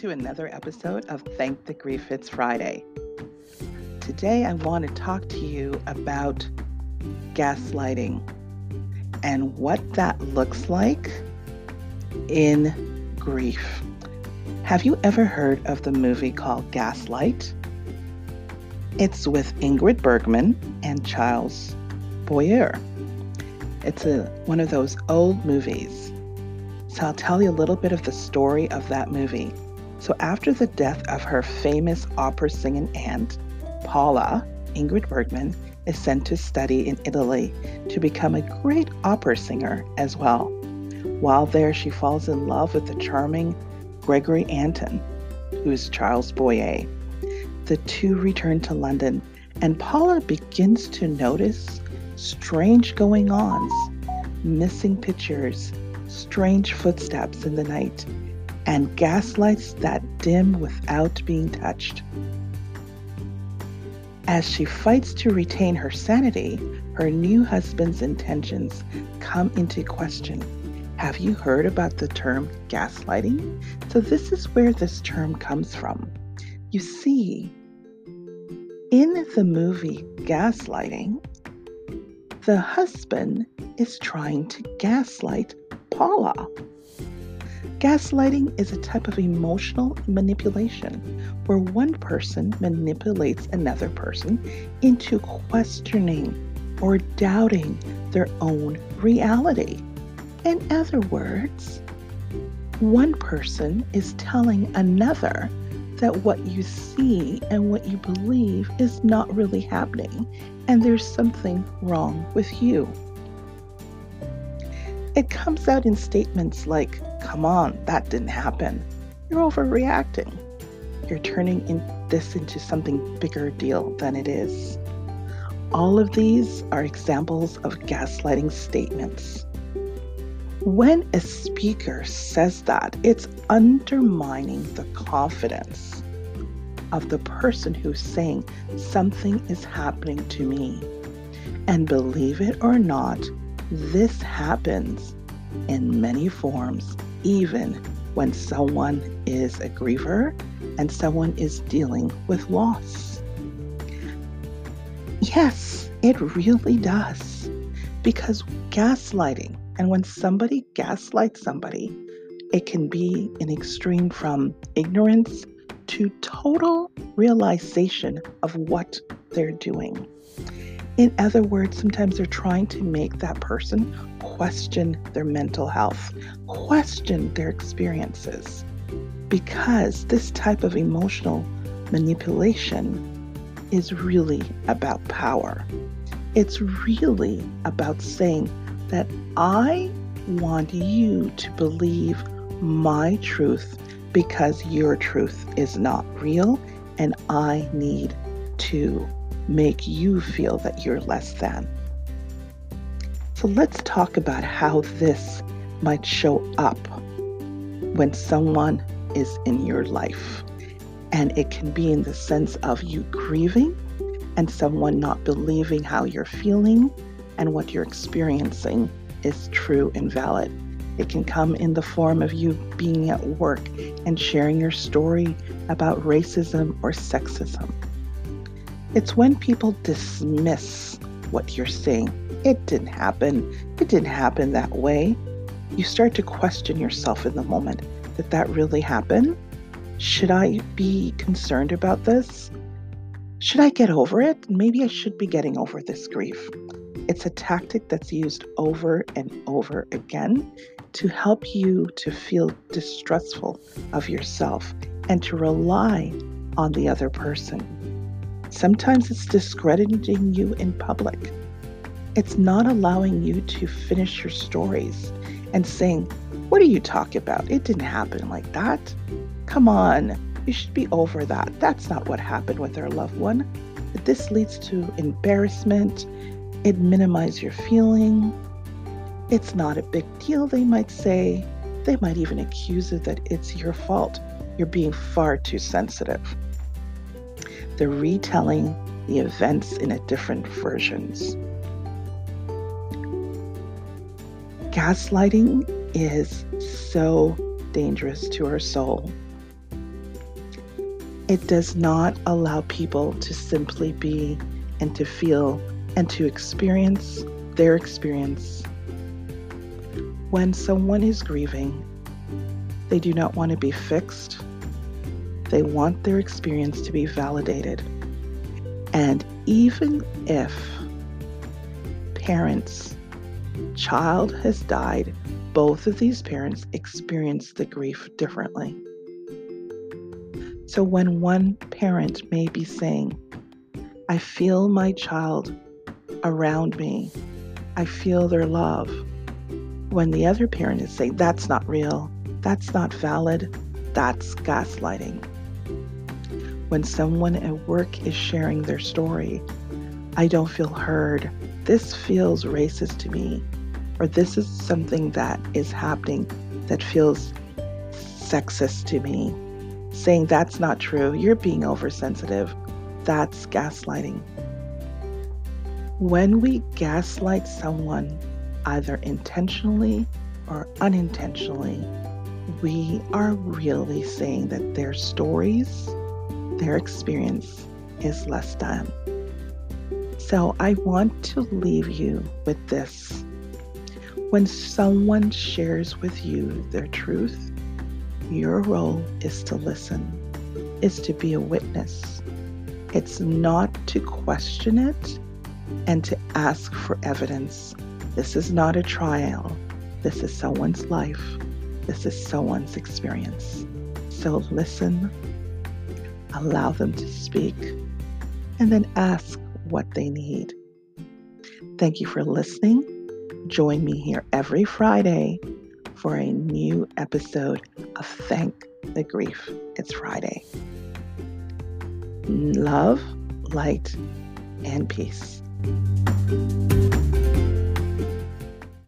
to another episode of Thank the Grief It's Friday. Today, I want to talk to you about gaslighting and what that looks like in grief. Have you ever heard of the movie called Gaslight? It's with Ingrid Bergman and Charles Boyer. It's a, one of those old movies so I'll tell you a little bit of the story of that movie. So after the death of her famous opera singing aunt, Paula, Ingrid Bergman is sent to study in Italy to become a great opera singer as well. While there, she falls in love with the charming Gregory Anton, who is Charles Boyer. The two return to London, and Paula begins to notice strange going ons, missing pictures, strange footsteps in the night, and gaslights that dim without being touched. As she fights to retain her sanity, her new husband's intentions come into question. Have you heard about the term gaslighting? So, this is where this term comes from. You see, in the movie Gaslighting, the husband is trying to gaslight Paula. Gaslighting is a type of emotional manipulation where one person manipulates another person into questioning or doubting their own reality. In other words, one person is telling another that what you see and what you believe is not really happening, and there's something wrong with you. It comes out in statements like, come on, that didn't happen. You're overreacting. You're turning in this into something bigger deal than it is. All of these are examples of gaslighting statements. When a speaker says that, it's undermining the confidence of the person who's saying something is happening to me. And believe it or not, this happens in many forms, even when someone is a griever and someone is dealing with loss. Yes, it really does. Because gaslighting, and when somebody gaslights somebody, it can be an extreme from ignorance to total realization of what they're doing. In other words, sometimes they're trying to make that person question their mental health, question their experiences, because this type of emotional manipulation is really about power. It's really about saying that I want you to believe my truth because your truth is not real and I need to make you feel that you're less than. So let's talk about how this might show up when someone is in your life. And it can be in the sense of you grieving and someone not believing how you're feeling and what you're experiencing is true and valid. It can come in the form of you being at work and sharing your story about racism or sexism. It's when people dismiss what you're saying. It didn't happen. It didn't happen that way. You start to question yourself in the moment. Did that really happen? Should I be concerned about this? Should I get over it? Maybe I should be getting over this grief. It's a tactic that's used over and over again to help you to feel distrustful of yourself and to rely on the other person. Sometimes it's discrediting you in public. It's not allowing you to finish your stories and saying, What are you talking about? It didn't happen like that. Come on, you should be over that. That's not what happened with our loved one. This leads to embarrassment. It minimizes your feeling. It's not a big deal, they might say. They might even accuse it that it's your fault. You're being far too sensitive the retelling the events in a different versions. Gaslighting is so dangerous to our soul It does not allow people to simply be and to feel and to experience their experience. When someone is grieving, they do not want to be fixed. They want their experience to be validated. And even if parents, child has died, both of these parents experience the grief differently. So when one parent may be saying, I feel my child around me, I feel their love, when the other parent is saying, that's not real, that's not valid, that's gaslighting. When someone at work is sharing their story, I don't feel heard, this feels racist to me, or this is something that is happening that feels sexist to me saying that's not true, you're being oversensitive. That's gaslighting. When we gaslight someone, either intentionally or unintentionally, we are really saying that their stories, their experience is less than. So I want to leave you with this. When someone shares with you their truth, your role is to listen, is to be a witness. It's not to question it and to ask for evidence. This is not a trial. This is someone's life. This is someone's experience. So listen, allow them to speak, and then ask what they need. Thank you for listening. Join me here every Friday for a new episode of Thank the Grief. It's Friday. Love, light, and peace.